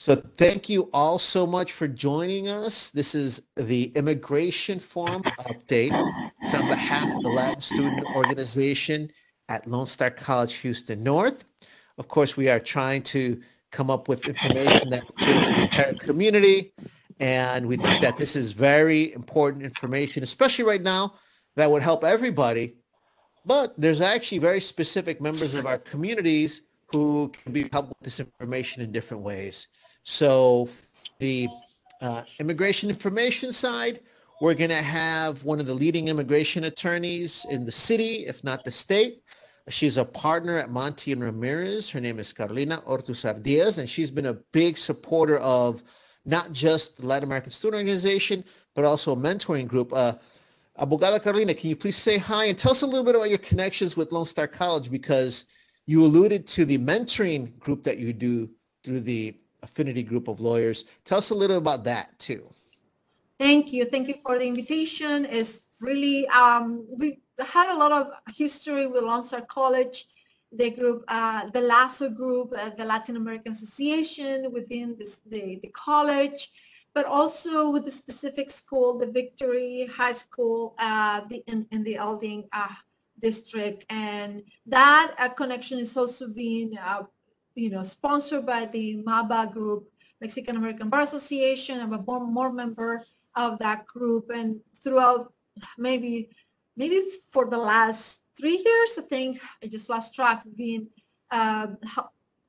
So thank you all so much for joining us. This is the Immigration Forum update. It's on behalf of the Latin Student Organization at Lone Star College Houston North. Of course, we are trying to come up with information that gives the entire community. And we think that this is very important information, especially right now, that would help everybody. But there's actually very specific members of our communities who can be helped with this information in different ways. So the uh, immigration information side, we're going to have one of the leading immigration attorneys in the city, if not the state. She's a partner at Monty and Ramirez. Her name is Carolina Ortuzar Diaz, and she's been a big supporter of not just the Latin American Student Organization, but also a mentoring group. Uh, Abogada Carolina, can you please say hi and tell us a little bit about your connections with Lone Star College because you alluded to the mentoring group that you do through the affinity group of lawyers. Tell us a little about that too. Thank you. Thank you for the invitation. It's really, um, we had a lot of history with Lone Star College, the group, uh, the LASO group, uh, the Latin American Association within this, the, the college, but also with the specific school, the Victory High School uh, the, in, in the Aldine uh, district. And that uh, connection is also being you know, sponsored by the MABA group, Mexican American Bar Association. I'm a more, member of that group. And throughout maybe, maybe for the last three years, I think I just lost track being, um,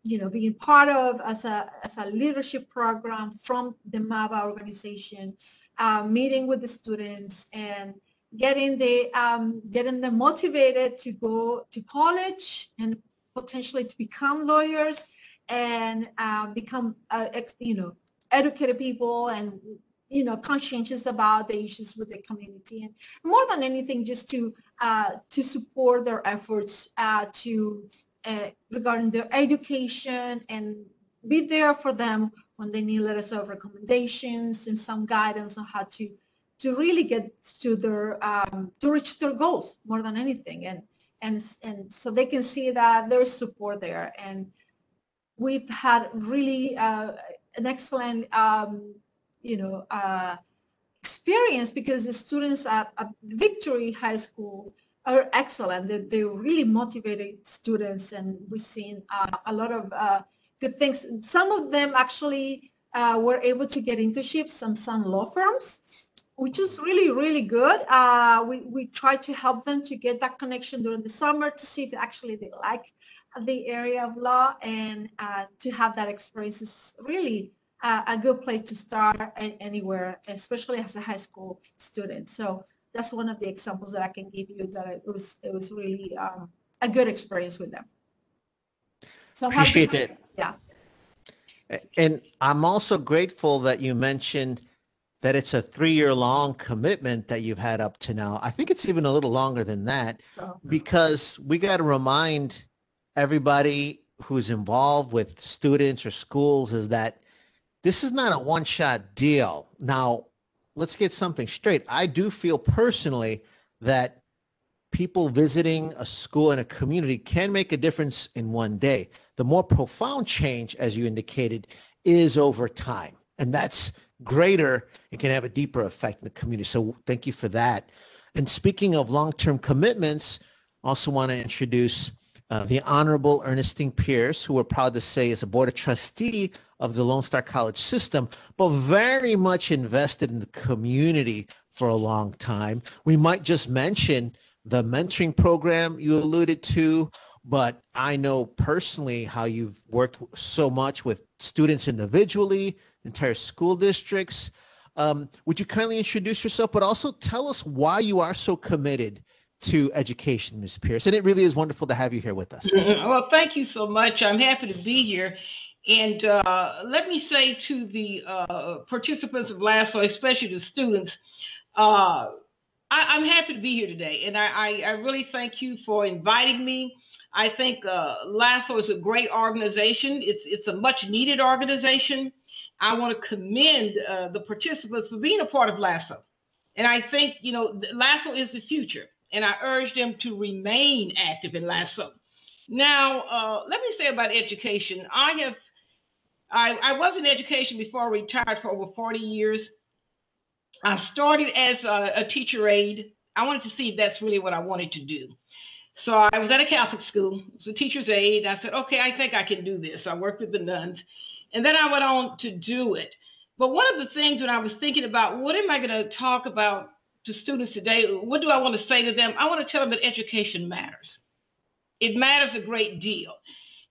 you know, being part of as a, as a leadership program from the MABA organization, uh, meeting with the students and getting the um, getting them motivated to go to college and potentially to become lawyers and um, become, uh, you know, educated people and, you know, conscientious about the issues with the community. And more than anything, just to, uh, to support their efforts uh, to, uh, regarding their education and be there for them when they need letters of recommendations and some guidance on how to to really get to their um, to reach their goals more than anything and and and so they can see that there's support there. And we've had really uh, an excellent um, you know uh, experience because the students at, at, victory high school are excellent. They're, they're really motivated students and we've seen uh, a lot of uh, good things. Some of them actually uh, were able to get internships from some law firms which is really, really good. Uh, we, we try to help them to get that connection during the summer to see if actually they like the area of law and uh, to have that experience is really uh, a good place to start anywhere, especially as a high school student. So that's one of the examples that I can give you that it was, it was really um, a good experience with them. So appreciate it. Yeah. And I'm also grateful that you mentioned that it's a three-year long commitment that you've had up to now. I think it's even a little longer than that so. because we got to remind everybody who's involved with students or schools is that this is not a one-shot deal. Now, let's get something straight. I do feel personally that people visiting a school and a community can make a difference in one day. The more profound change, as you indicated, is over time. And that's greater and can have a deeper effect in the community. So thank you for that. And speaking of long-term commitments, also want to introduce uh, the Honorable Ernestine Pierce, who we're proud to say is a board of trustee of the Lone Star College system, but very much invested in the community for a long time. We might just mention the mentoring program you alluded to, but I know personally how you've worked so much with students individually, entire school districts. Um, would you kindly introduce yourself, but also tell us why you are so committed to education, Ms. Pierce? And it really is wonderful to have you here with us. Well, thank you so much. I'm happy to be here. And uh, let me say to the uh, participants of LASO, especially the students, uh, I, am happy to be here today. And I, I, I, really thank you for inviting me. I think uh, LASO is a great organization. It's, it's a much needed organization. I want to commend uh, the participants for being a part of LASO. And I think, you know, LASO is the future. And I urge them to remain active in LASO. Now, uh, let me say about education. I have I, I was in education before I retired for over 40 years. I started as a, a teacher aide. I wanted to see if that's really what I wanted to do. So I was at a Catholic school, was a teacher's aide. I said, okay, I think I can do this. I worked with the nuns. And then I went on to do it. But one of the things when I was thinking about what am I going to talk about to students today, what do I want to say to them? I want to tell them that education matters. It matters a great deal.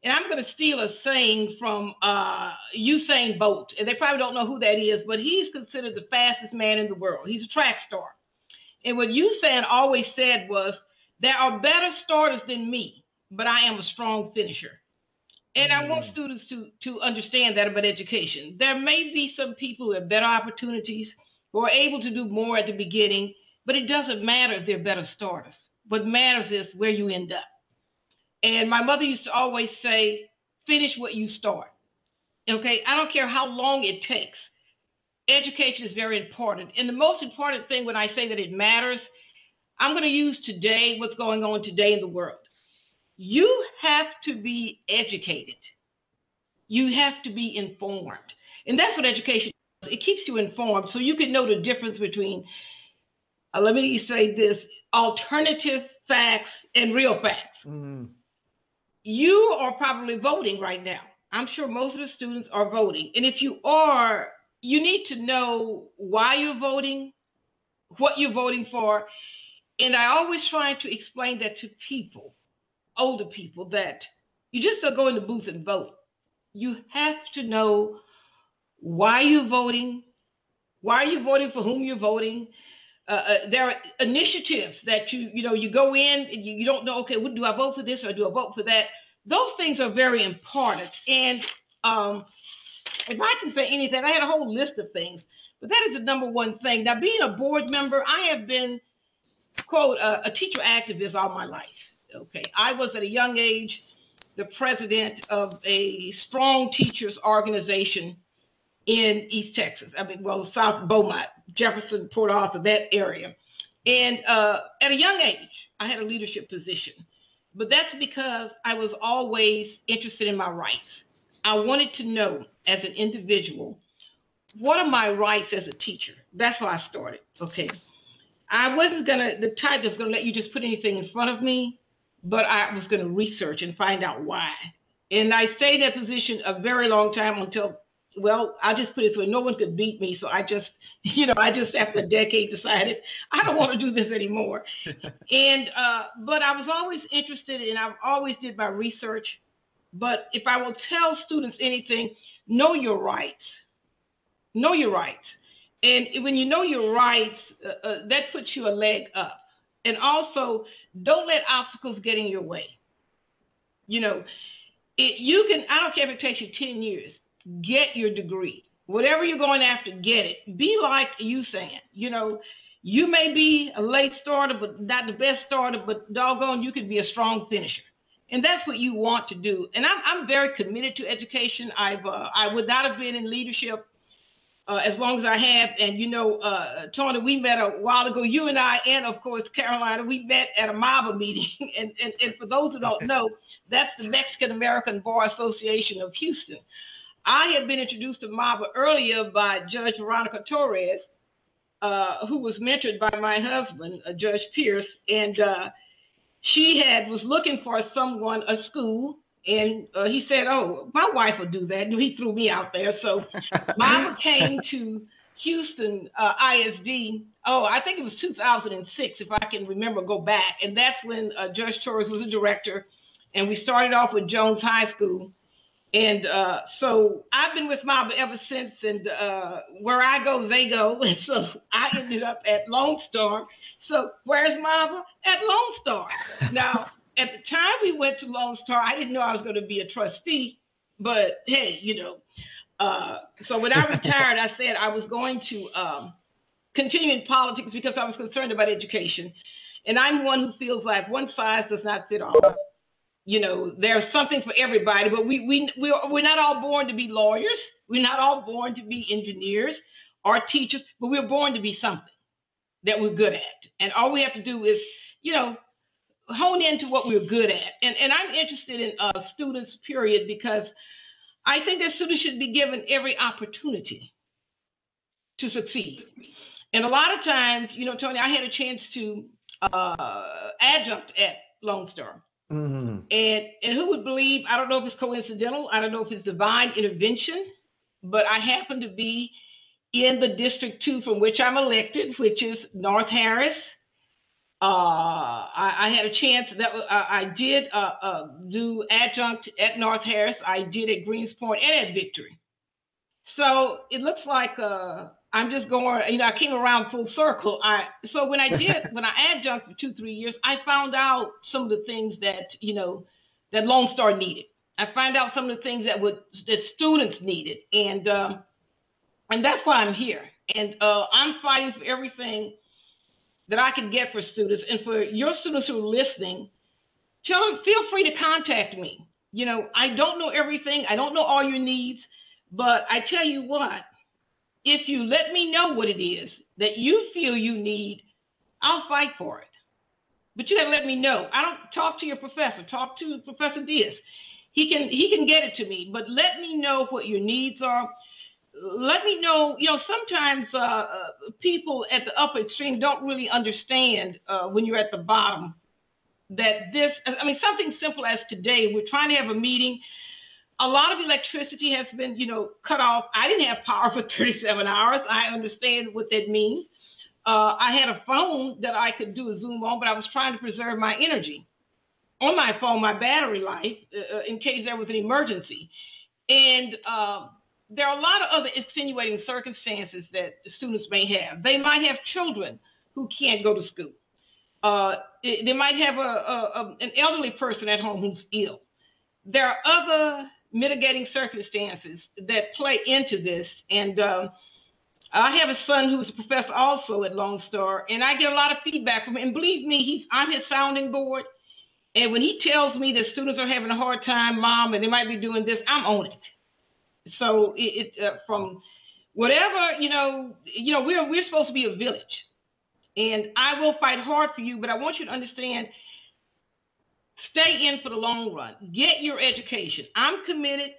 And I'm going to steal a saying from uh, Usain Bolt. And they probably don't know who that is, but he's considered the fastest man in the world. He's a track star. And what Usain always said was, there are better starters than me, but I am a strong finisher. And I want mm. students to, to understand that about education. There may be some people who have better opportunities, who are able to do more at the beginning, but it doesn't matter if they're better starters. What matters is where you end up. And my mother used to always say, finish what you start. Okay, I don't care how long it takes. Education is very important. And the most important thing when I say that it matters, I'm going to use today, what's going on today in the world. You have to be educated. You have to be informed. And that's what education does. It keeps you informed so you can know the difference between, uh, let me say this, alternative facts and real facts. Mm you are probably voting right now. I'm sure most of the students are voting. And if you are, you need to know why you're voting, what you're voting for. And I always try to explain that to people, older people, that you just don't go in the booth and vote. You have to know why you're voting, why are you voting for whom you're voting, uh, uh, there are initiatives that you you know you go in and you, you don't know okay do I vote for this or do I vote for that? Those things are very important. And um, if I can say anything I had a whole list of things but that is the number one thing. Now being a board member I have been quote a teacher activist all my life okay I was at a young age the president of a strong teachers organization in East Texas. I mean, well, South Beaumont, Jefferson, Port Arthur, that area. And uh, at a young age, I had a leadership position. But that's because I was always interested in my rights. I wanted to know as an individual, what are my rights as a teacher? That's why I started. Okay. I wasn't gonna the type that's gonna let you just put anything in front of me, but I was gonna research and find out why. And I stayed in that position a very long time until well, I'll just put it this way, no one could beat me. So I just, you know, I just after a decade decided I don't want to do this anymore. and, uh, but I was always interested and I always did my research. But if I will tell students anything, know your rights. Know your rights. And when you know your rights, uh, uh, that puts you a leg up. And also, don't let obstacles get in your way. You know, it, you can, I don't care if it takes you 10 years get your degree. Whatever you're going after, get it. Be like Usain, You know, you may be a late starter, but not the best starter, but doggone, you could be a strong finisher. And that's what you want to do. And I'm, I'm very committed to education. I've, uh, I would not have been in leadership uh, as long as I have. And, you know, uh, Tony, we met a while ago, you and I, and of course, Carolina, we met at a MABA meeting. and, and, and for those who don't know, that's the Mexican American Bar Association of Houston. I had been introduced to MABA earlier by Judge Veronica Torres, uh, who was mentored by my husband, uh, Judge Pierce, and uh, she had was looking for someone, a school, and uh, he said, "Oh, my wife will do that." And he threw me out there, so MABA came to Houston uh, ISD. Oh, I think it was 2006, if I can remember, go back, and that's when uh, Judge Torres was a director, and we started off with Jones High School and uh, so I've been with MABA ever since, and uh, where I go, they go. And so I ended up at Lone Star. So where's MABA? At Lone Star. now, at the time we went to Lone Star, I didn't know I was going to be a trustee, but hey, you know. Uh, so when I retired, I said I was going to um, continue in politics because I was concerned about education. And I'm one who feels like one size does not fit all you know, there's something for everybody, but we, we, we're, we're not all born to be lawyers. We're not all born to be engineers or teachers, but we're born to be something that we're good at. And all we have to do is, you know, hone into what we're good at. And, and I'm interested in uh, students, period, because I think that students should be given every opportunity to succeed. And a lot of times, you know, Tony, I had a chance to uh, adjunct at Lone Star. Mm-hmm. And and who would believe, I don't know if it's coincidental, I don't know if it's divine intervention, but I happen to be in the District 2 from which I'm elected, which is North Harris. Uh, I, I, had a chance that uh, I did uh, uh, do adjunct at North Harris. I did at Greenspoint and at Victory. So it looks like uh, I'm just going, you know, I came around full circle. I so when I did when I adjunct for two three years, I found out some of the things that you know that Lone Star needed. I find out some of the things that would that students needed, and um, and that's why I'm here. And uh, I'm fighting for everything that I can get for students, and for your students who are listening, tell them feel free to contact me. You know, I don't know everything. I don't know all your needs, but I tell you what, if you let me know what it is that you feel you need, I'll fight for it. But you got to let me know. I don't talk to your professor. Talk to Professor Diaz. He can he can get it to me. But let me know what your needs are. Let me know. You know, sometimes uh, uh people at the upper extreme don't really understand uh, when you're at the bottom that this. I mean, something simple as today. We're trying to have a meeting a lot of electricity has been, you know, cut off. I didn't have power for 37 hours. I understand what that means. Uh, I had a phone that I could do a Zoom on, but I was trying to preserve my energy on my phone, my battery life, uh, uh in case there was an emergency. And uh, there are a lot of other extenuating circumstances that students may have. They might have children who can't go to school. Uh, they might have a, a, an elderly person at home who's ill. There are other mitigating circumstances that play into this. And um, I have a son who's a professor also at Lone Star, and I get a lot of feedback from him. And believe me, he's I'm his sounding board. And when he tells me that students are having a hard time, mom, and they might be doing this, I'm on it. So it, it uh, from whatever you know, you know, we're we're supposed to be a village, and I will fight hard for you. But I want you to understand Stay in for the long run. Get your education. I'm committed.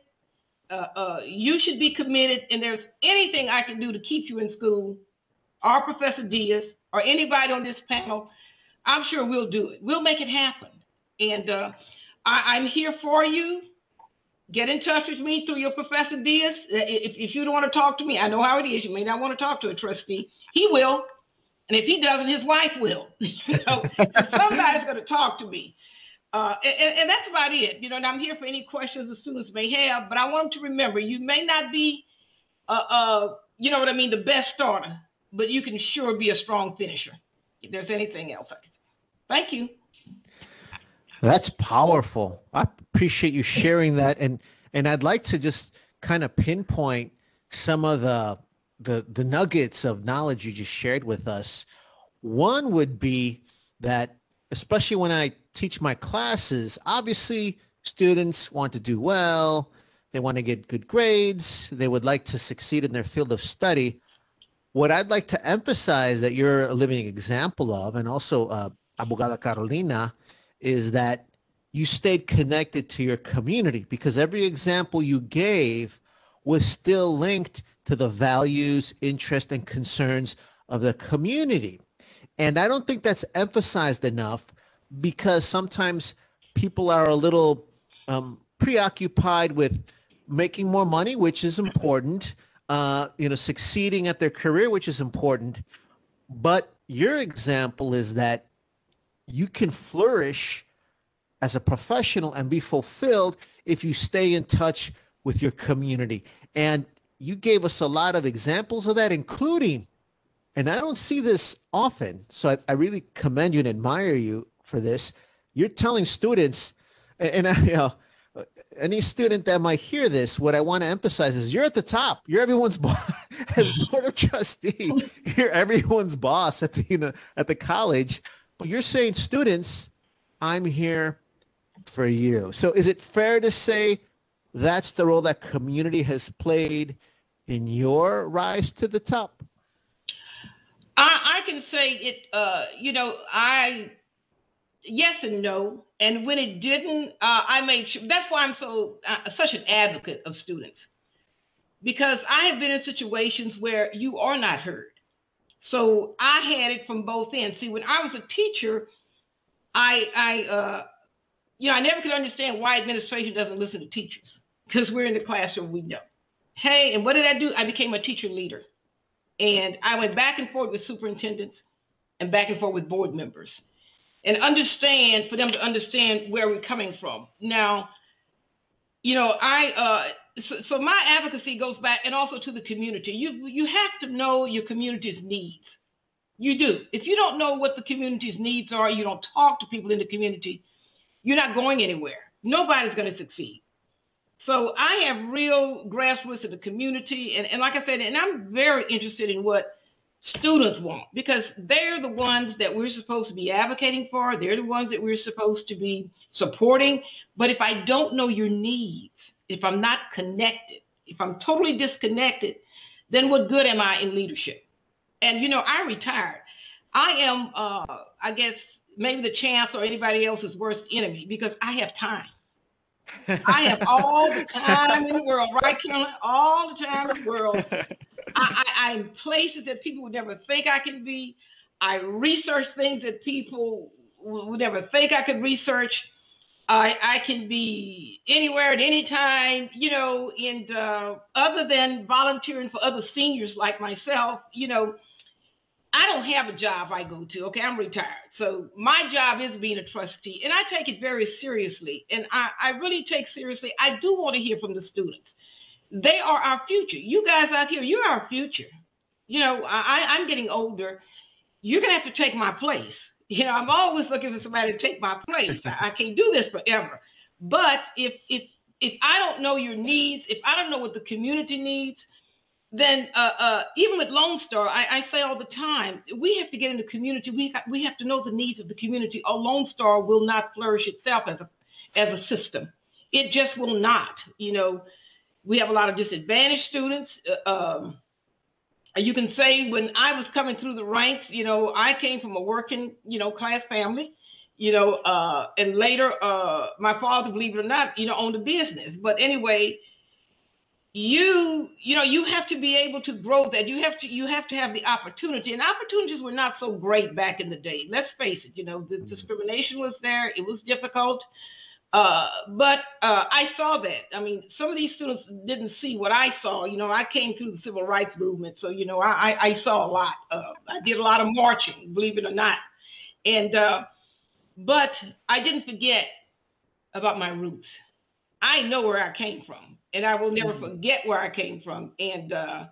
Uh, uh, you should be committed. And there's anything I can do to keep you in school, or Professor Diaz, or anybody on this panel, I'm sure we'll do it. We'll make it happen. And uh, I, am here for you. Get in touch with me through your Professor Diaz. Uh, if, if you don't want to talk to me, I know how it is. You may not want to talk to a trustee. He will. And if he doesn't, his wife will. you know, somebody's going to talk to me. Uh, and, and, that's about it. You know, and I'm here for any questions the students may have, but I want them to remember you may not be, uh, uh, you know what I mean, the best starter, but you can sure be a strong finisher. If there's anything else I can say. Thank you. That's powerful. I appreciate you sharing that. And, and I'd like to just kind of pinpoint some of the, the, the nuggets of knowledge you just shared with us. One would be that, especially when I teach my classes, obviously students want to do well. They want to get good grades. They would like to succeed in their field of study. What I'd like to emphasize that you're a living example of, and also uh, Abogada Carolina, is that you stayed connected to your community because every example you gave was still linked to the values, interests, and concerns of the community. And I don't think that's emphasized enough because sometimes people are a little um, preoccupied with making more money, which is important, uh, you know, succeeding at their career, which is important. But your example is that you can flourish as a professional and be fulfilled if you stay in touch with your community. And you gave us a lot of examples of that, including, and I don't see this often, so I, I really commend you and admire you for this. You're telling students, and, and you know, any student that might hear this, what I want to emphasize is you're at the top. You're everyone's boss as board of trustee. You're everyone's boss at the you know at the college. But you're saying, students, I'm here for you. So is it fair to say that's the role that community has played in your rise to the top? I, I can say it. Uh, you know, I yes and no. And when it didn't, uh, I made sure. That's why I'm so uh, such an advocate of students, because I have been in situations where you are not heard. So I had it from both ends. See, when I was a teacher, I, I, uh, you know, I never could understand why administration doesn't listen to teachers because we're in the classroom, we know. Hey, and what did I do? I became a teacher leader. And I went back and forth with superintendents and back and forth with board members and understand for them to understand where we're coming from. Now, you know, I uh, so, so my advocacy goes back and also to the community. You you have to know your community's needs. You do. If you don't know what the community's needs are, you don't talk to people in the community, you're not going anywhere. Nobody's going to succeed. So I have real grassroots in the community. And, and like I said, and I'm very interested in what students want because they're the ones that we're supposed to be advocating for. They're the ones that we're supposed to be supporting. But if I don't know your needs, if I'm not connected, if I'm totally disconnected, then what good am I in leadership? And, you know, I retired. I am, uh, I guess, maybe the chance or anybody else's worst enemy because I have time. I have all the time in the world, right, Carolyn? All the time in the world I, I, I'm places that people would never think I can be. I research things that people would never think I could research. I, I can be anywhere at any time, you know, and uh, other than volunteering for other seniors like myself, you know, I don't have a job I go to. Okay, I'm retired. So my job is being a trustee and I take it very seriously. And I, I really take seriously, I do want to hear from the students they are our future. You guys out here, you're our future. You know, I, I'm getting older. You're gonna have to take my place. You know, I'm always looking for somebody to take my place. I, I can't do this forever. But if if if I don't know your needs, if I don't know what the community needs, then uh, uh, even with Lone Star, I, I, say all the time, we have to get in the community. We ha- we have to know the needs of the community. Or Lone Star will not flourish itself as a as a system. It just will not. You know, we have a lot of disadvantaged students. Uh, um, you can say when I was coming through the ranks, you know, I came from a working, you know, class family, you know, uh, and later uh, my father, believe it or not, you know, owned a business. But anyway, you, you know, you have to be able to grow that. You have to, you have to have the opportunity. And opportunities were not so great back in the day. Let's face it, you know, the mm-hmm. discrimination was there. It was difficult. Uh, but uh, I saw that. I mean, some of these students didn't see what I saw. You know, I came through the civil rights movement, so you know, I, I saw a lot. Uh, I did a lot of marching, believe it or not. And uh, but I didn't forget about my roots. I know where I came from, and I will never mm-hmm. forget where I came from. And uh,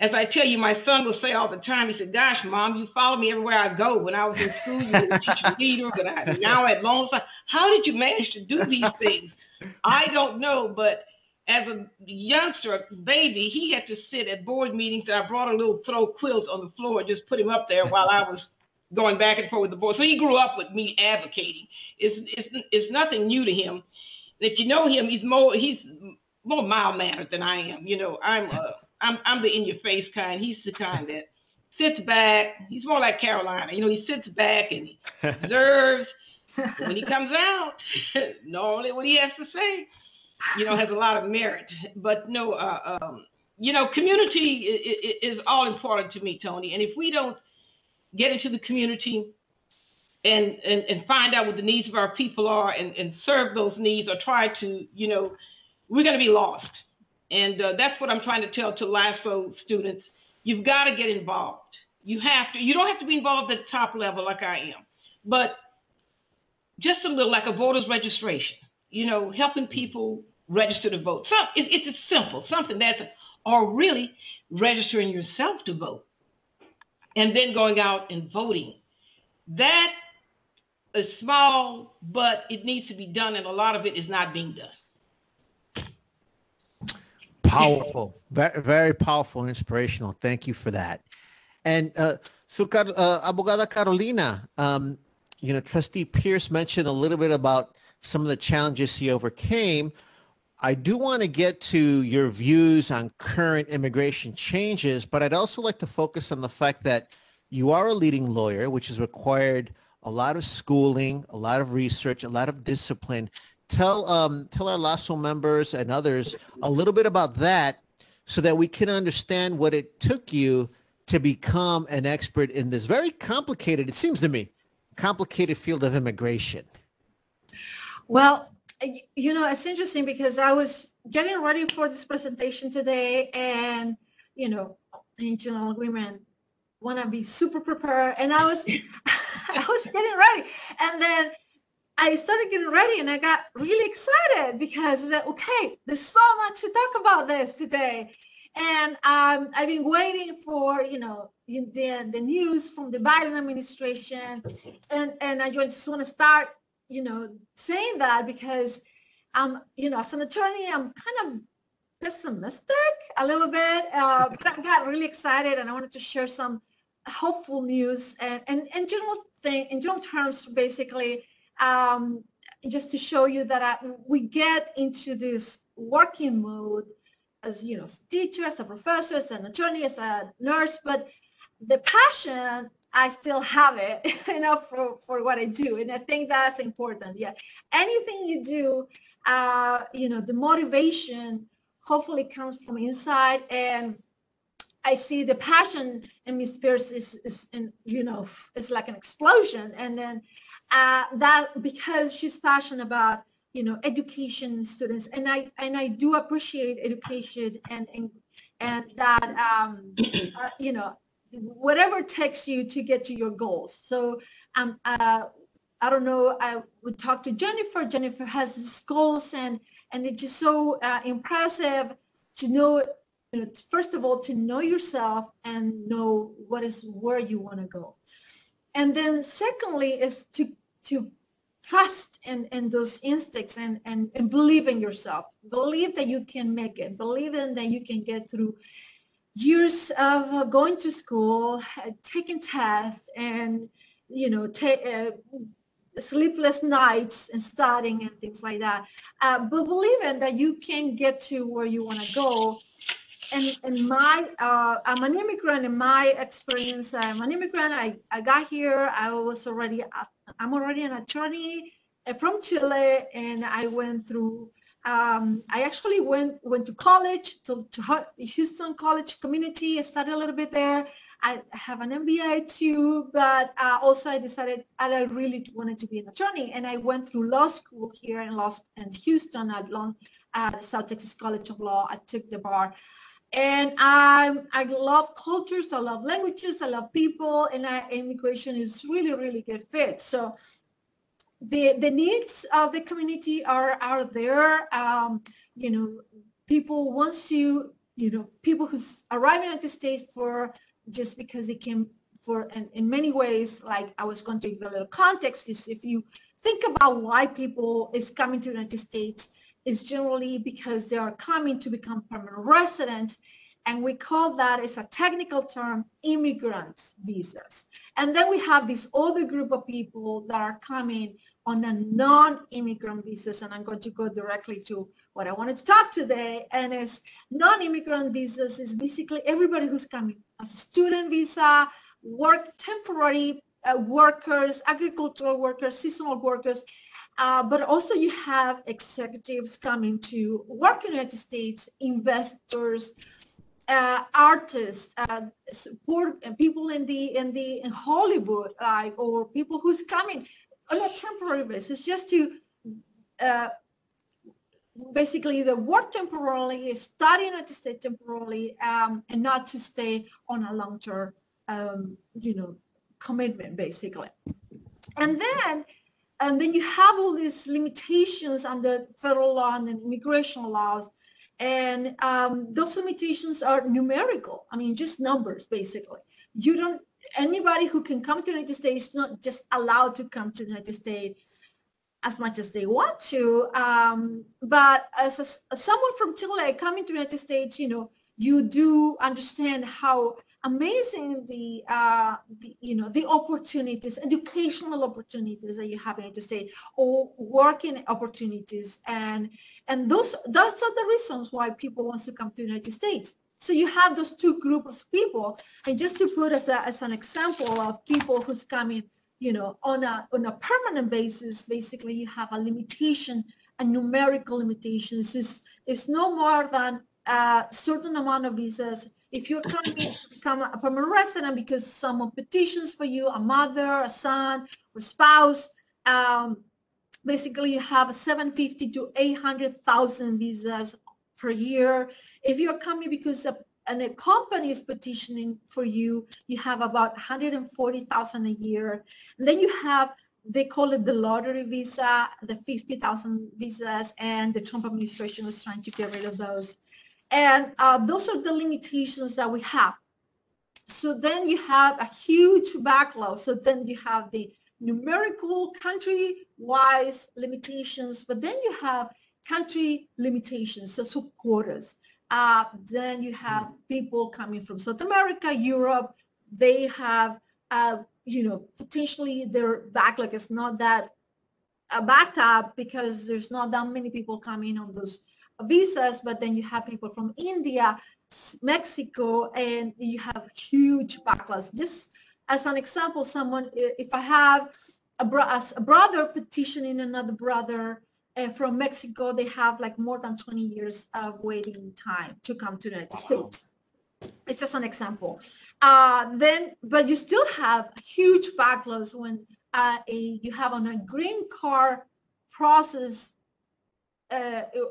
as I tell you, my son will say all the time, he said, gosh, mom, you follow me everywhere I go. When I was in school, you were a teacher leader, but I, now at Lone Star. How did you manage to do these things? I don't know, but as a youngster, a baby, he had to sit at board meetings. And I brought a little throw quilt on the floor, just put him up there while I was going back and forth with the board. So he grew up with me advocating. It's, it's, it's nothing new to him. If you know him, he's more, he's more mild mannered than I am. You know, I'm a, I'm I'm the in your face kind. He's the kind that sits back. He's more like Carolina. You know, he sits back and he observes. when he comes out, normally what he has to say, you know, has a lot of merit. But no, uh, um, you know, community is all important to me, Tony. And if we don't get into the community and, and, and find out what the needs of our people are and, and serve those needs or try to, you know, we're going to be lost. And uh, that's what I'm trying to tell to LASO students. You've got to get involved. You have to. You don't have to be involved at the top level like I am, but just a little like a voter's registration. You know, helping people register to vote. So it, it's simple, something that's, or really registering yourself to vote, and then going out and voting. That is small, but it needs to be done, and a lot of it is not being done powerful, very, very powerful inspirational. Thank you for that. And uh, so, uh, Abogada Carolina, um, you know, Trustee Pierce mentioned a little bit about some of the challenges he overcame. I do want to get to your views on current immigration changes, but I'd also like to focus on the fact that you are a leading lawyer, which has required a lot of schooling, a lot of research, a lot of discipline. Tell um, tell our LASO members and others a little bit about that so that we can understand what it took you to become an expert in this very complicated, it seems to me, complicated field of immigration. Well, you know, it's interesting because I was getting ready for this presentation today and, you know, internal agreement want to be super prepared and I was I was getting ready and then I started getting ready and I got really excited because I said, okay, there's so much to talk about this today. And um, I've been waiting for, you know, the, the news from the Biden administration. And, and I just want to start, you know, saying that because, um, you know, as an attorney, I'm kind of pessimistic a little bit, uh, but I got really excited and I wanted to share some hopeful news and, and, and general thing, in general terms, basically, um, just to show you that I, we get into this working mode as, you know, as teachers, as professors, as an attorney, as a nurse, but the passion I still have it, you know, for, for what I do. And I think that's important. Yeah. Anything you do, uh, you know, the motivation hopefully comes from inside and I see the passion in Miss Pierce is, is in, you know, it's like an explosion. And then uh, that because she's passionate about, you know, education students. And I, and I do appreciate education and, and, and that, um, uh, you know, whatever takes you to get to your goals. So um, uh, I don't know, I would talk to Jennifer. Jennifer has these goals and, and it's just so uh, impressive to know you know, first of all, to know yourself and know what is where you want to go. And then secondly is to to trust in, in those instincts and, and, and believe in yourself. Believe that you can make it. Believe in that you can get through years of uh, going to school, uh, taking tests, and you know, ta- uh, sleepless nights and studying and things like that. Uh, but believe in that you can get to where you want to go and in my uh, I'm an immigrant in my experience I'm an immigrant I, I got here I was already I'm already an attorney uh, from Chile and I went through um, I actually went went to college to, to Houston College Community I studied a little bit there. I have an MBA too but uh, also I decided I really wanted to be an attorney and I went through law school here in Los in Houston at Long at South Texas College of Law. I took the bar and I I love cultures, I love languages, I love people, and I, immigration is really really good fit. So the the needs of the community are are there. Um, you know, people once you you know people who's arriving at the States for just because they came for and in many ways like I was going to give a little context is if you think about why people is coming to the United States is generally because they are coming to become permanent residents. And we call that as a technical term, immigrant visas. And then we have this other group of people that are coming on a non-immigrant visas. And I'm going to go directly to what I wanted to talk today. And is non-immigrant visas is basically everybody who's coming a student visa, work temporary uh, workers, agricultural workers, seasonal workers, uh, but also you have executives coming to work in the United States, investors, uh, artists, uh, support uh, people in the in the in Hollywood, like or people who's coming on a temporary basis just to uh, basically the work temporarily, study in the United States temporarily, um, and not to stay on a long term, um, you know, commitment basically. And then and then you have all these limitations under federal law and immigration laws. And um, those limitations are numerical. I mean, just numbers, basically. You don't, anybody who can come to the United States is not just allowed to come to the United States as much as they want to. Um, but as, a, as someone from Chile coming to the United States, you know, you do understand how amazing the, uh, the, you know, the opportunities, educational opportunities that you have in the state or working opportunities. And, and those, those are the reasons why people want to come to the United States. So you have those two groups of people. And just to put as, a, as an example of people who's coming you know, on a on a permanent basis, basically you have a limitation, a numerical limitation. It's, it's no more than a certain amount of visas. If you're coming to become a permanent resident because someone petitions for you, a mother, a son, or spouse, um, basically you have 750 to 800,000 visas per year. If you're coming because a and a company is petitioning for you, you have about 140,000 a year. And then you have, they call it the lottery visa, the 50,000 visas, and the Trump administration was trying to get rid of those. And uh, those are the limitations that we have. So then you have a huge backlog. So then you have the numerical country-wise limitations, but then you have country limitations, so, so quotas. Uh, then you have people coming from South America, Europe. They have, uh, you know, potentially their backlog is not that uh, backed up because there's not that many people coming on those visas. But then you have people from India, Mexico, and you have huge backlogs. Just as an example, someone, if I have a, bro- a brother petitioning another brother and from Mexico, they have like more than 20 years of waiting time to come to the United. States. It's just an example. Uh, then, but you still have huge backlogs when uh, a, you have on a green card process uh,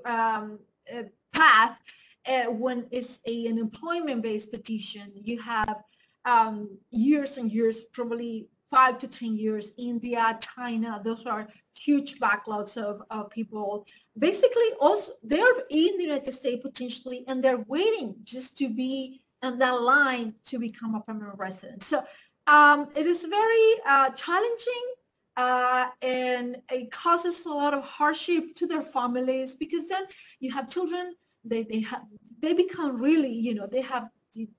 um, uh, path uh, when it's a, an employment-based petition. You have um, years and years, probably five to 10 years, India, China, those are huge backlogs of, of people. Basically, also they're in the United States potentially, and they're waiting just to be on that line to become a permanent resident. So um, it is very uh, challenging uh, and it causes a lot of hardship to their families because then you have children, they, they have, they become really, you know, they have,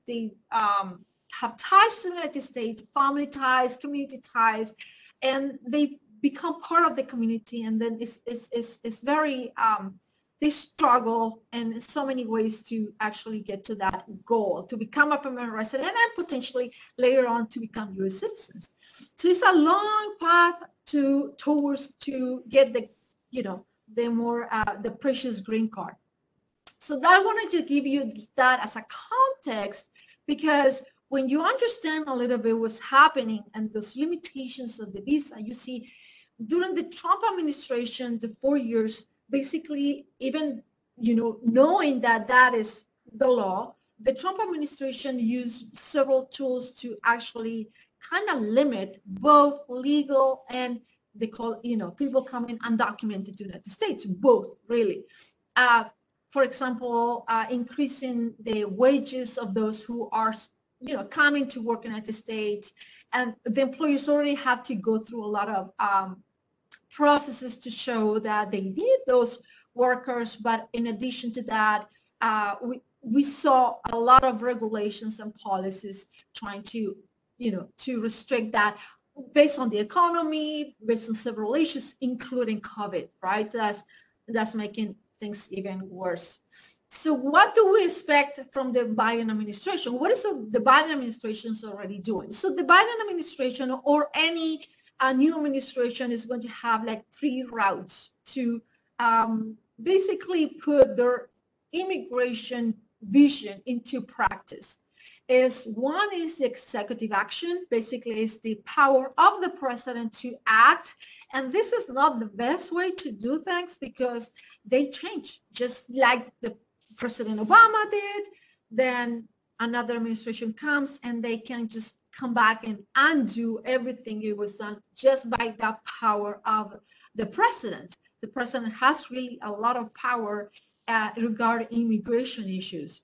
they, um, have ties to the United States, family ties, community ties, and they become part of the community. And then it's, it's, it's, it's very, um, they struggle in so many ways to actually get to that goal, to become a permanent resident and then potentially later on to become U.S. citizens. So it's a long path to towards to get the, you know, the more, uh, the precious green card. So that I wanted to give you that as a context because when you understand a little bit what's happening and those limitations of the visa, you see during the Trump administration, the four years, basically even, you know, knowing that that is the law, the Trump administration used several tools to actually kind of limit both legal and they call, you know, people coming undocumented to the United States, both really. Uh, for example, uh, increasing the wages of those who are you know, coming to work in the United States, and the employers already have to go through a lot of um, processes to show that they need those workers. But in addition to that, uh, we we saw a lot of regulations and policies trying to, you know, to restrict that based on the economy, based on several issues, including COVID, right? That's that's making things even worse. So what do we expect from the Biden administration? What is the Biden administration is already doing? So the Biden administration or any uh, new administration is going to have like three routes to um, basically put their immigration vision into practice. Is one is the executive action, basically is the power of the president to act. And this is not the best way to do things because they change, just like the President Obama did, then another administration comes and they can just come back and undo everything it was done just by the power of the president. The president has really a lot of power uh, regarding immigration issues.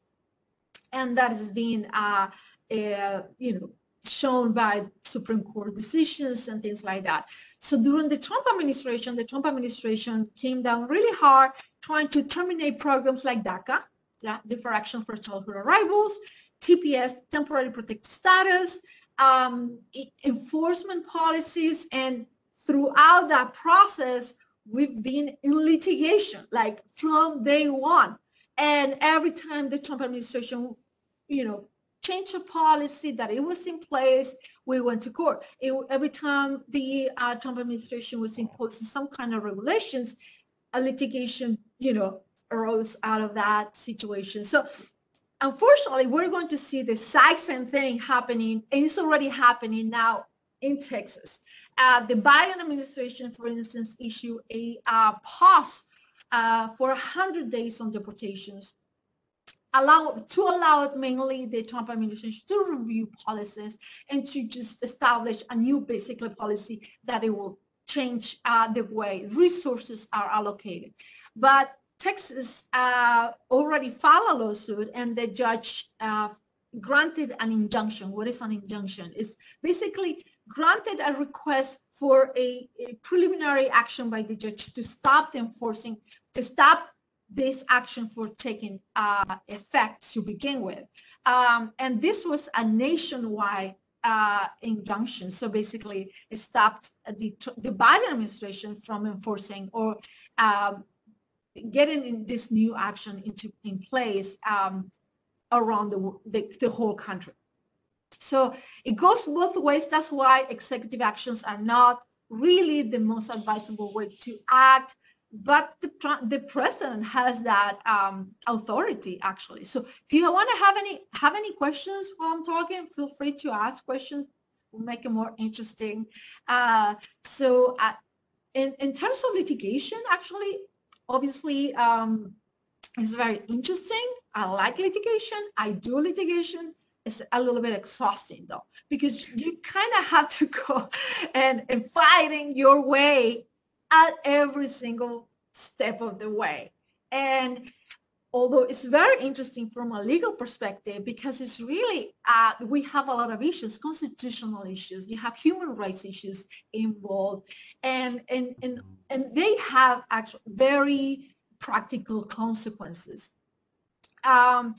And that is being, uh, uh, you know, shown by Supreme Court decisions and things like that. So during the Trump administration, the Trump administration came down really hard trying to terminate programs like DACA, yeah, Deferred Action for Childhood Arrivals, TPS, Temporary Protected Status, um, enforcement policies, and throughout that process, we've been in litigation, like from day one. And every time the Trump administration, you know, change a policy that it was in place, we went to court. It, every time the uh, Trump administration was imposing some kind of regulations, a litigation, you know, arose out of that situation. So unfortunately, we're going to see the exact same thing happening, and it's already happening now in Texas. Uh, the Biden administration, for instance, issued a uh, pause uh, for 100 days on deportations allow to allow mainly the Trump administration to review policies and to just establish a new basically policy that it will change uh, the way resources are allocated. But Texas uh, already filed a lawsuit and the judge uh, granted an injunction. What is an injunction? It's basically granted a request for a, a preliminary action by the judge to stop the enforcing, to stop this action for taking uh, effect to begin with. Um, and this was a nationwide uh, injunction. So basically, it stopped the, the Biden administration from enforcing or um, getting in this new action into in place um, around the, the, the whole country. So it goes both ways. That's why executive actions are not really the most advisable way to act but the, the president has that um, authority actually. So if you want to have any have any questions while I'm talking, feel free to ask questions. We'll make it more interesting. Uh, so uh, in, in terms of litigation, actually, obviously, um, it's very interesting. I like litigation. I do litigation. It's a little bit exhausting though, because you kind of have to go and, and fighting your way at every single step of the way. And although it's very interesting from a legal perspective because it's really uh, we have a lot of issues constitutional issues you have human rights issues involved and and and, and they have actual very practical consequences um,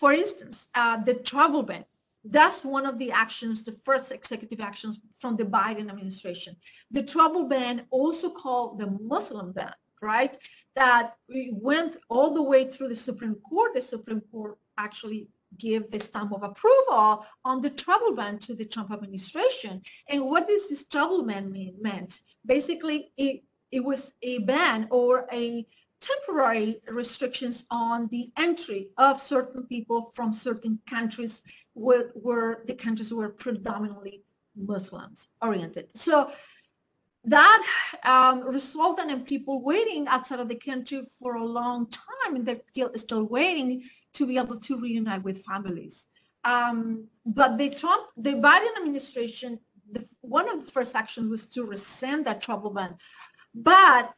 for instance uh, the travel ban that's one of the actions, the first executive actions from the Biden administration. The travel ban, also called the Muslim ban, right? That we went all the way through the Supreme Court. The Supreme Court actually gave the stamp of approval on the travel ban to the Trump administration. And what does this travel ban mean, meant? Basically, it, it was a ban or a temporary restrictions on the entry of certain people from certain countries where, where the countries were predominantly Muslims oriented. So that um, resulted in people waiting outside of the country for a long time and they're still, waiting to be able to reunite with families. Um, but the Trump, the Biden administration, the, one of the first actions was to rescind that travel ban. But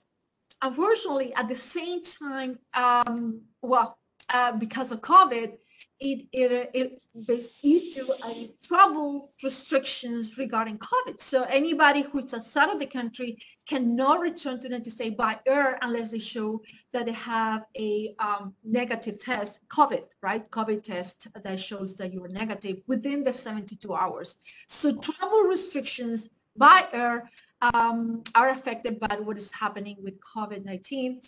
unfortunately, at the same time, um, well, uh, because of COVID, it it it issue a travel restrictions regarding COVID. So anybody who's outside of the country cannot return to the United States by air unless they show that they have a um, negative test, COVID, right? COVID test that shows that you are negative within the 72 hours. So travel restrictions by air um, are affected by what is happening with COVID-19.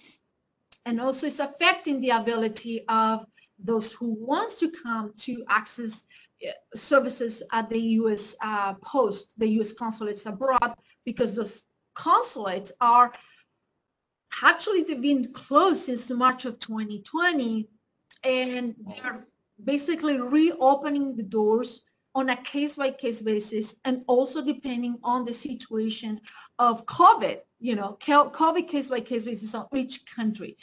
And also it's affecting the ability of those who wants to come to access eh, services at the U.S. Uh, post, the U.S. consulates abroad, because those consulates are actually they've been closed since March of 2020, and they're basically reopening the doors on a case-by-case basis and also depending on the situation of COVID, you know, COVID case-by-case basis on each country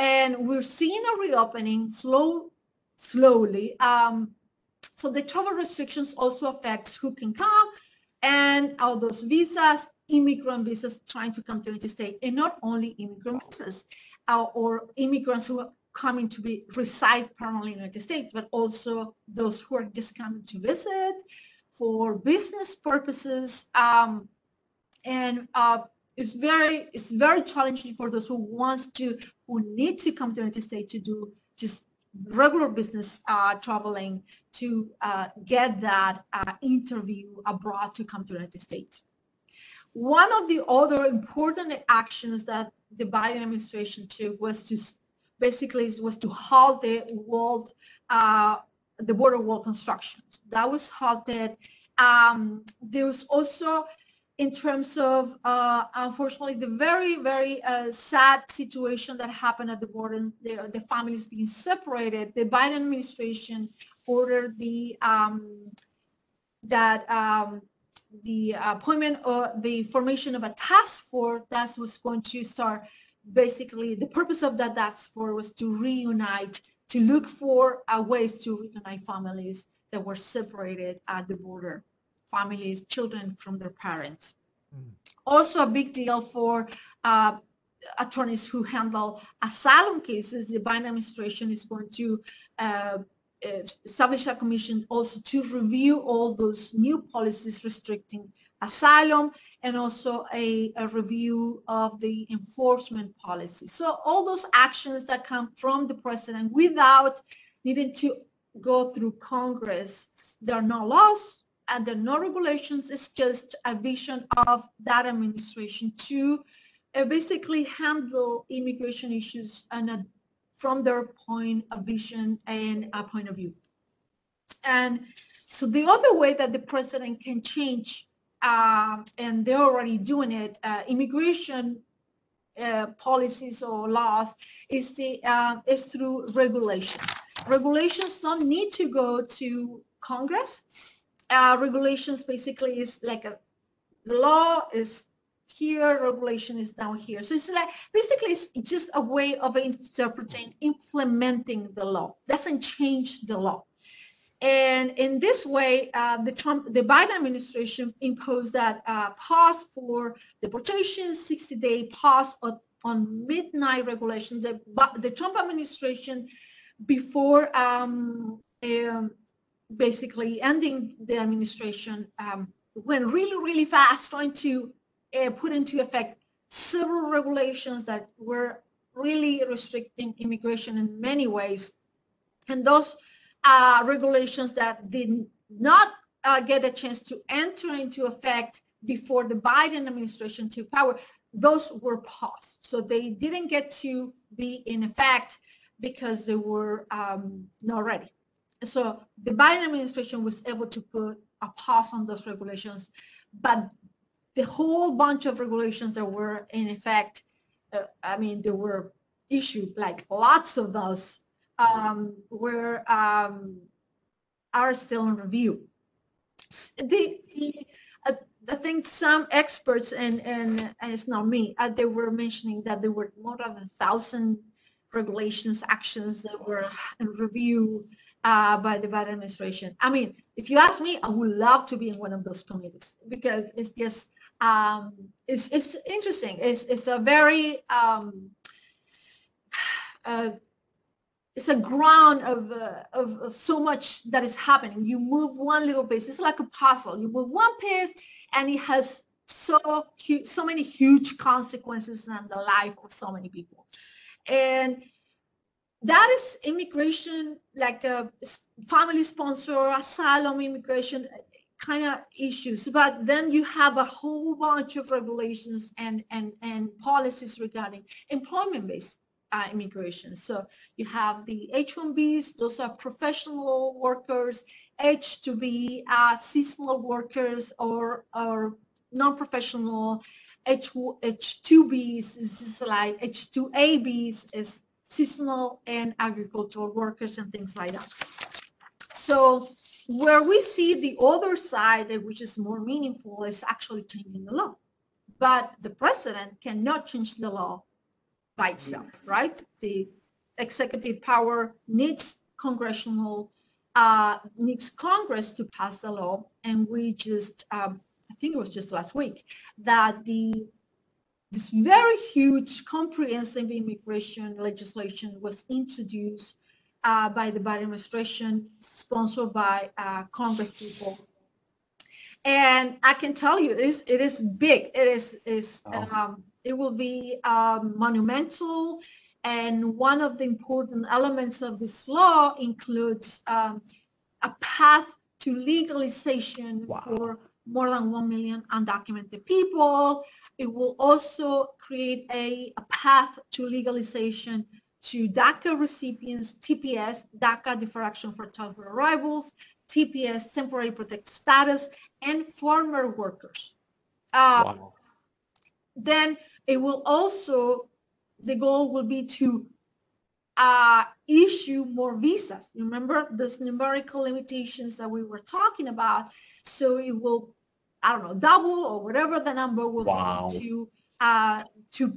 and we're seeing a reopening slow, slowly. Um, so the travel restrictions also affects who can come and all those visas, immigrant visas trying to come to the United States, and not only immigrant visas uh, or immigrants who are coming to be reside permanently in the United States, but also those who are just coming to visit for business purposes. Um, and uh, it's very it's very challenging for those who wants to who need to come to the United States to do just regular business uh, traveling to uh, get that uh, interview abroad to come to the United States. One of the other important actions that the Biden administration took was to basically was to halt the world uh, the border wall construction. That was halted. Um, there was also in terms of, uh, unfortunately, the very, very uh, sad situation that happened at the border, the, the families being separated, the Biden administration ordered the um, that um, the appointment or the formation of a task force that was going to start basically the purpose of that task force was to reunite to look for ways to reunite families that were separated at the border families, children from their parents. Mm. Also a big deal for uh, attorneys who handle asylum cases. The Biden administration is going to uh, establish a commission also to review all those new policies restricting asylum and also a, a, review of the enforcement policy. So all those actions that come from the president without needing to go through Congress, they're no laws, and are no regulations. It's just a vision of that administration to uh, basically handle immigration issues and a, from their point of vision and a point of view. And so the other way that the president can change, uh, and they're already doing it, uh, immigration uh, policies or laws is the uh, is through regulations. Regulations don't need to go to Congress uh, regulations basically is like a the law is here, regulation is down here. So it's like basically it's just a way of interpreting, implementing the law. Doesn't change the law. And in this way, uh, the Trump, the Biden administration imposed that uh, pause for deportation, 60-day pause on, on midnight regulations. The, the Trump administration, before um, um, basically ending the administration um, went really, really fast, trying to uh, put into effect several regulations that were really restricting immigration in many ways. And those uh, regulations that did not uh, get a chance to enter into effect before the Biden administration took power, those were paused. So they didn't get to be in effect because they were um, not ready so the Biden administration was able to put a pause on those regulations, but the whole bunch of regulations that were in effect, uh, I mean, there were issued like lots of those um, were um, are still in review. The, the uh, I think some experts and and and it's not me. Uh, they were mentioning that there were more than a thousand regulations actions that were in review uh, by the Biden administration. I mean, if you ask me, I would love to be in one of those committees because it's just um, it's it's interesting. It's it's a very um, uh, it's a ground of, uh, of, of so much that is happening. You move one little piece. It's like a puzzle. You move one piece, and it has so so many huge consequences in the life of so many people. And that is immigration, like a family sponsor, asylum immigration kind of issues. But then you have a whole bunch of regulations and, and, and policies regarding employment-based uh, immigration. So you have the H-1Bs, those are professional workers, H-2B, uh, seasonal workers or, or non-professional, H, H2Bs is like H2ABs is seasonal and agricultural workers and things like that. So where we see the other side, which is more meaningful, is actually changing the law. But the president cannot change the law by itself, right? The executive power needs congressional, uh, needs Congress to pass the law. And we just, um, I think it was just last week, that the this very huge comprehensive immigration legislation was introduced uh, by the Biden administration, sponsored by uh, Congress people. And I can tell you, it is, it is big. It is, is oh. um, it will be um, monumental. And one of the important elements of this law includes um, a path to legalization wow. for more than 1 million undocumented people. It will also create a, a path to legalization to DACA recipients, TPS, DACA Deferred Action for Childhood Arrivals, TPS, Temporary Protected Status, and former workers. Uh, wow. Then it will also, the goal will be to uh, issue more visas. Remember those numerical limitations that we were talking about. So it will, I don't know, double or whatever the number will wow. be to uh, to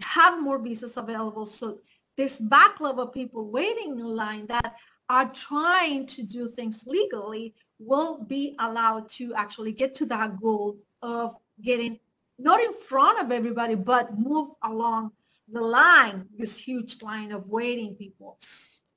have more visas available. So this backlog of people waiting in line that are trying to do things legally will be allowed to actually get to that goal of getting not in front of everybody, but move along the line, this huge line of waiting people.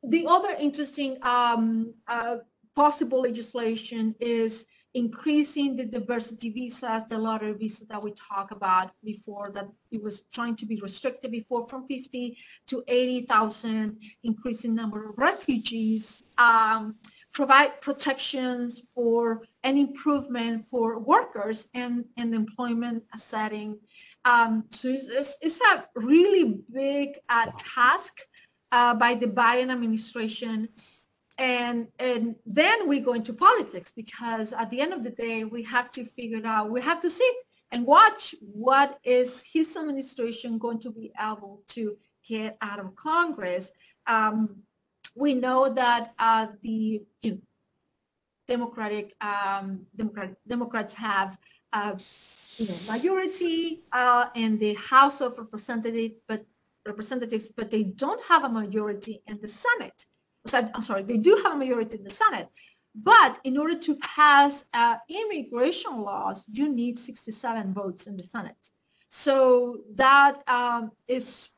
The other interesting um, uh, possible legislation is increasing the diversity visas, the lottery visa that we talked about before, that it was trying to be restricted before from 50 to 80,000, increasing number of refugees, um, provide protections for an improvement for workers and, and employment setting. Um, so it's, it's, a really big uh, task uh, by the Biden administration and and then we go into politics because at the end of the day we have to figure out we have to see and watch what is his administration going to be able to get out of congress. Um, we know that uh, the you know, democratic um, Democrat, democrats have uh, you know majority uh, in the house of representatives but representatives but they don't have a majority in the senate I'm sorry, they do have a majority in the Senate. But in order to pass uh, immigration laws, you need 67 votes in the Senate. So that um, is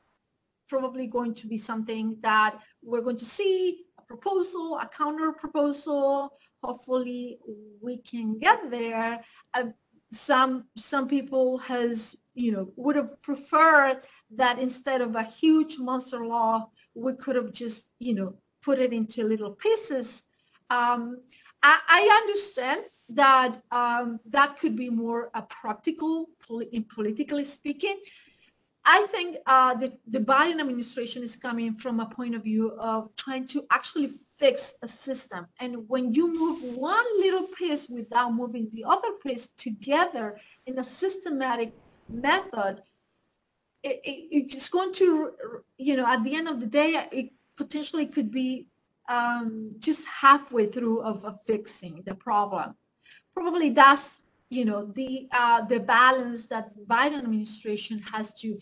probably going to be something that we're going to see a proposal, a counter proposal. Hopefully we can get there. Uh, some some people has you know would have preferred that instead of a huge monster law, we could have just you know put it into little pieces. Um, I, I, understand that um, that could be more a practical, poli- politically speaking. I think uh, the, the Biden administration is coming from a point of view of trying to actually fix a system. And when you move one little piece without moving the other piece together in a systematic method, it, it, it's going to, you know, at the end of the day, it potentially could be um, just halfway through of, of, fixing the problem. Probably that's you know the uh, the balance that Biden administration has to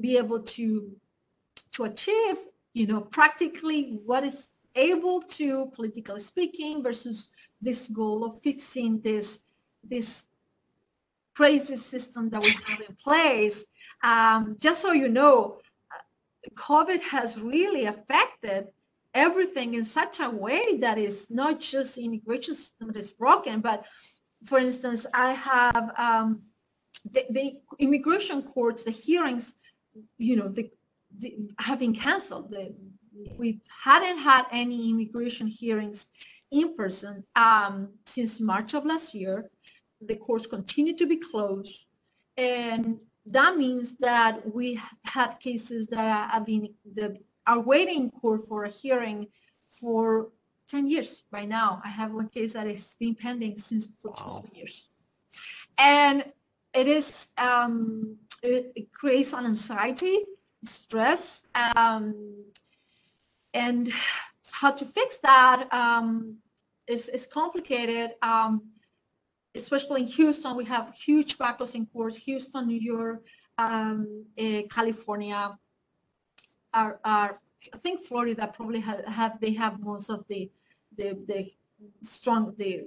be able to to achieve. You know, practically what is able to, politically speaking, versus this goal of fixing this this crazy system that we have in place. Um, just so you know, COVID has really affected everything in such a way that is not just the immigration system that is broken, but for instance, I have um, the, the, immigration courts, the hearings, you know, the, the have been canceled. The, we hadn't had any immigration hearings in person um, since March of last year. The courts continue to be closed. And that means that we have had cases that have been the, are waiting in court for a hearing for 10 years by now. I have one case that has been pending since for 12 years. And it is, um, it, it, creates an anxiety, stress, um, and how to fix that um, is, is complicated. Um, especially in Houston, we have huge backlogs in courts. Houston, New York, um, uh, California, are, are I think Florida probably have, have they have most of the the, the strong the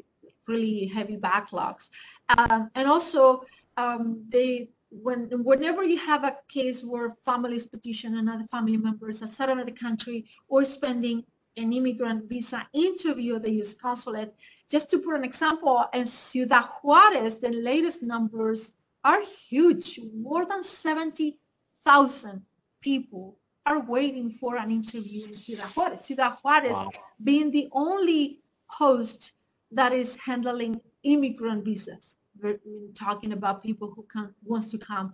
really heavy backlogs, um, and also um, they when whenever you have a case where families petition another family members outside of the country or spending an immigrant visa interview at the U.S. consulate. Just to put an example, in Ciudad Juarez, the latest numbers are huge. More than 70,000 people are waiting for an interview in Ciudad Juarez. Ciudad Juarez wow. being the only host that is handling immigrant visas. We're talking about people who can, wants to come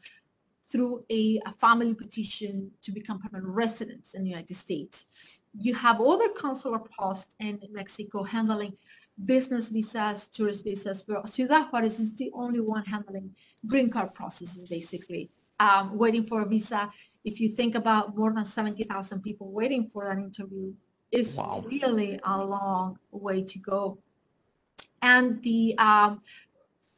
through a, a, family petition to become permanent residents in the United States. You have other consular posts in Mexico handling business visas, tourist visas, but Ciudad Juarez is the only one handling green card processes, basically, um, waiting for a visa. If you think about more than 70,000 people waiting for an interview, it's wow. really a long way to go. And the um,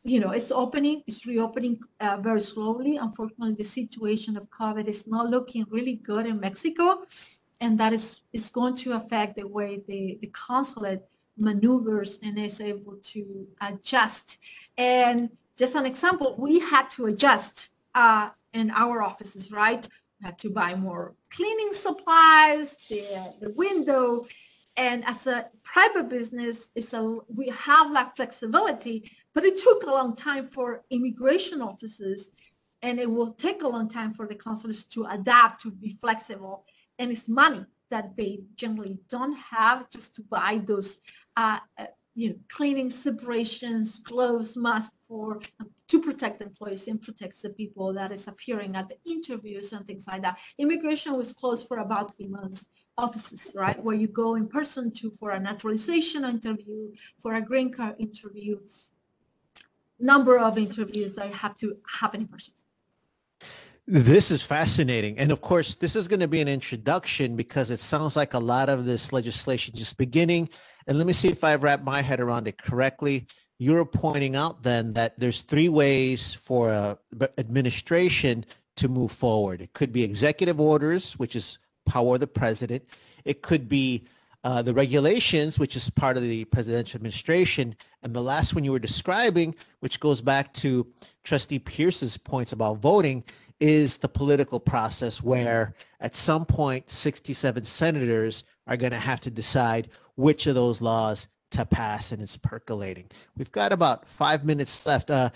you know, it's opening, it's reopening uh, very slowly. Unfortunately, the situation of COVID is not looking really good in Mexico, and that is is going to affect the way the, the consulate maneuvers and is able to adjust. And just an example, we had to adjust uh, in our offices, right? We had to buy more cleaning supplies, the, the window, and as a private business, it's a, we have that flexibility, but it took a long time for immigration offices and it will take a long time for the consulates to adapt to be flexible. And it's money that they generally don't have just to buy those uh, uh, you know, cleaning separations, gloves, masks for um, to protect employees and protects the people that is appearing at the interviews and things like that. Immigration was closed for about three months offices, right, where you go in person to for a naturalization interview, for a green card interview, number of interviews that have to happen in person. This is fascinating. And of course, this is going to be an introduction because it sounds like a lot of this legislation just beginning. And let me see if I've wrapped my head around it correctly. You're pointing out then that there's three ways for a administration to move forward. It could be executive orders, which is power of the president. It could be uh, the regulations, which is part of the presidential administration. And the last one you were describing, which goes back to Trustee Pierce's points about voting, is the political process where at some point 67 senators are going to have to decide which of those laws to pass and it's percolating. We've got about five minutes left. Uh,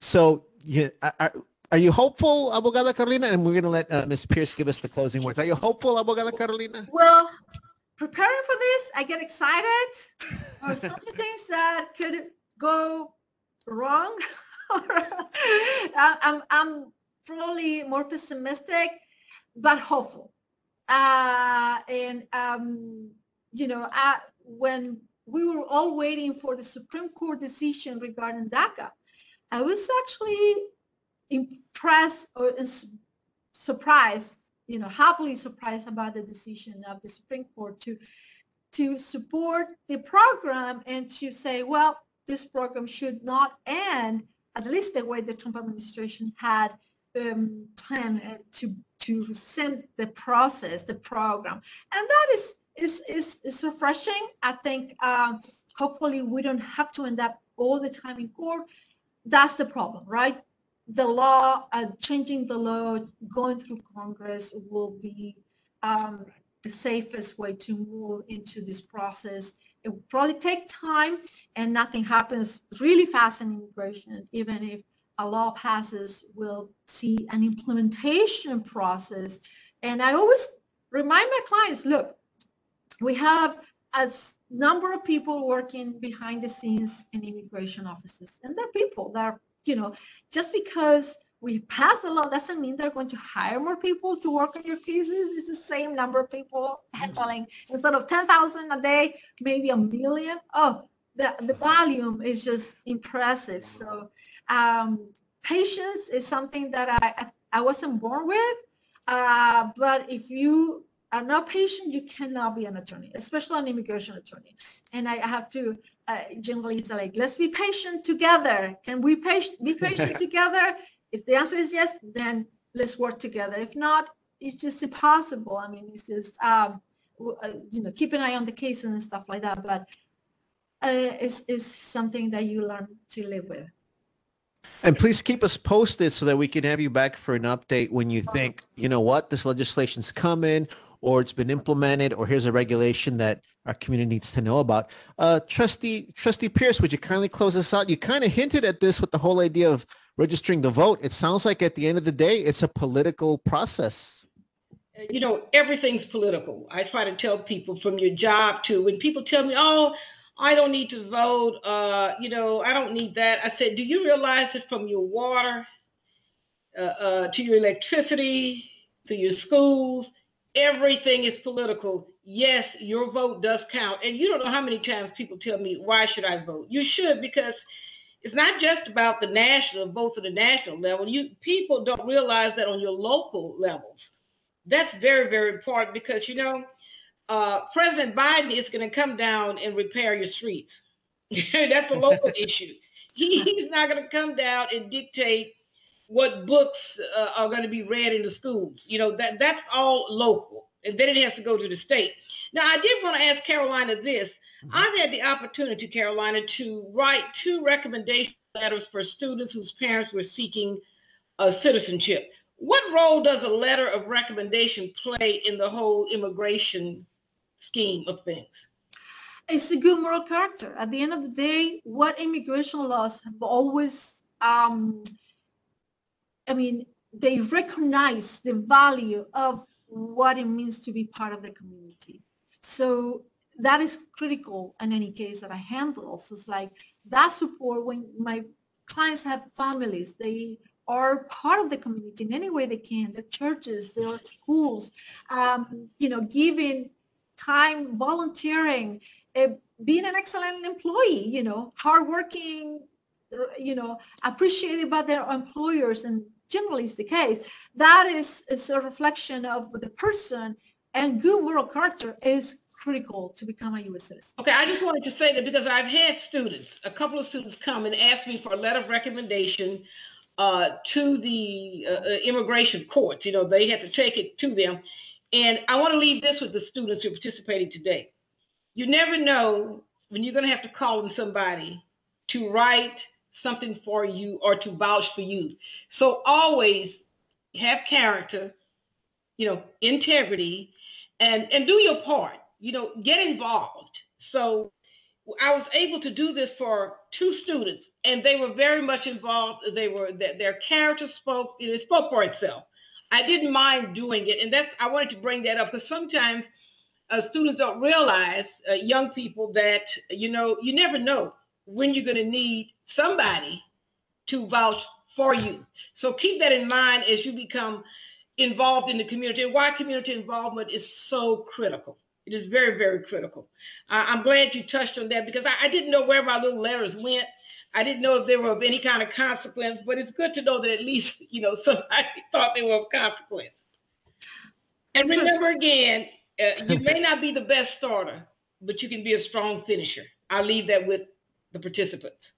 so you, are, are you hopeful, Abogada Carolina? And we're going to let uh, Ms. Pierce give us the closing words. Are you hopeful, Abogada Carolina? Well, preparing for this, I get excited. Or some things that could go wrong. I'm, I'm probably more pessimistic, but hopeful. Uh, and, um, you know, uh, when we were all waiting for the Supreme Court decision regarding DACA, I was actually impressed or surprised, you know, happily surprised about the decision of the Supreme Court to to support the program and to say, well, this program should not end, at least the way the Trump administration had um, plan uh, to to send the process, the program, and that is is is, is refreshing. I think uh, hopefully we don't have to end up all the time in court. That's the problem, right? The law, uh, changing the law, going through Congress will be um, the safest way to move into this process. It will probably take time and nothing happens really fast in immigration, even if a law passes, we'll see an implementation process. And I always remind my clients, look, we have a number of people working behind the scenes in immigration offices. And they're people that are, you know, just because we pass the law doesn't mean they're going to hire more people to work on your cases. It's the same number of people handling instead of 10,000 a day, maybe a million. Oh, the, the volume is just impressive. So um, patience is something that I, I wasn't born with. Uh, but if you are not patient, you cannot be an attorney, especially an immigration attorney. And I have to uh, generally say, like, let's be patient together. Can we patient, be patient together? If the answer is yes, then let's work together. If not, it's just impossible. I mean, it's just, um, uh, you know, keep an eye on the case and stuff like that. But uh, is is something that you learn to live with. And please keep us posted so that we can have you back for an update when you think, you know what, this legislation's coming or it's been implemented or here's a regulation that our community needs to know about. Uh, Trustee, Trustee Pierce, would you kindly close us out? You kind of hinted at this with the whole idea of registering the vote. It sounds like at the end of the day, it's a political process. You know, everything's political. I try to tell people from your job to when people tell me, oh, I don't need to vote. Uh, you know, I don't need that. I said, do you realize it from your water? uh, uh, to your electricity, to your schools. Everything is political. Yes, your vote does count. And you don't know how many times people tell me, why should I vote? You should because it's not just about the national votes at the national level. You people don't realize that on your local levels. That's very, very important because you know, uh, President Biden is going to come down and repair your streets. That's a local issue. He, he's not going to come down and dictate what books uh, are going to be read in the schools. You know, that that's all local. And then it has to go to the state. Now, I did want to ask Carolina this. Mm-hmm. I've had the opportunity, Carolina, to write two recommendation letters for students whose parents were seeking a citizenship. What role does a letter of recommendation play in the whole immigration scheme of things? It's a good moral character. At the end of the day, what immigration laws have always um, I mean, they recognize the value of what it means to be part of the community. So that is critical in any case that I handle. So it's like that support when my clients have families, they are part of the community in any way they can, the churches, their schools, um, you know, giving time, volunteering, uh, being an excellent employee, you know, hardworking, you know, appreciated by their employers and generally is the case, that is, a reflection of the person and good moral character is critical to become a U.S. citizen. Okay, I just wanted to say that because I've had students, a couple of students come and ask me for a letter of recommendation uh, to the uh, uh immigration courts. You know, they had to take it to them. And I want to leave this with the students who are participating today. You never know when you're going to have to call on somebody to write something for you or to vouch for you. So always have character, you know, integrity, and and do your part. You know, get involved. So I was able to do this for two students, and they were very much involved. They were their character spoke. It spoke for itself. I didn't mind doing it, and that's I wanted to bring that up because sometimes uh, students don't realize, uh, young people, that you know you never know when you're going to need somebody to vouch for you. So keep that in mind as you become involved in the community and why community involvement is so critical. It is very, very critical. Uh, I'm glad you touched on that because I, I, didn't know where my little letters went. I didn't know if they were of any kind of consequence, but it's good to know that at least, you know, somebody thought they were of consequence. And remember again, uh, you may not be the best starter, but you can be a strong finisher. I'll leave that with the participants.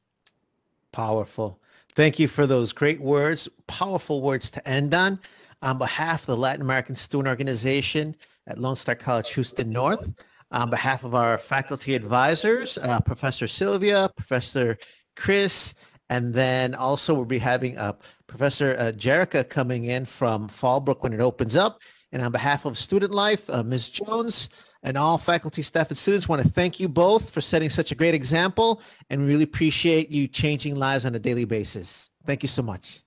Powerful. Thank you for those great words, powerful words to end on. On behalf of the Latin American Student Organization at Lone Star College Houston North, on behalf of our faculty advisors, uh, Professor Sylvia, Professor Chris, and then also we'll be having uh, Professor uh, Jerica coming in from Fallbrook when it opens up. And on behalf of Student Life, uh, Ms. Jones, and all faculty, staff, and students want to thank you both for setting such a great example and really appreciate you changing lives on a daily basis. Thank you so much.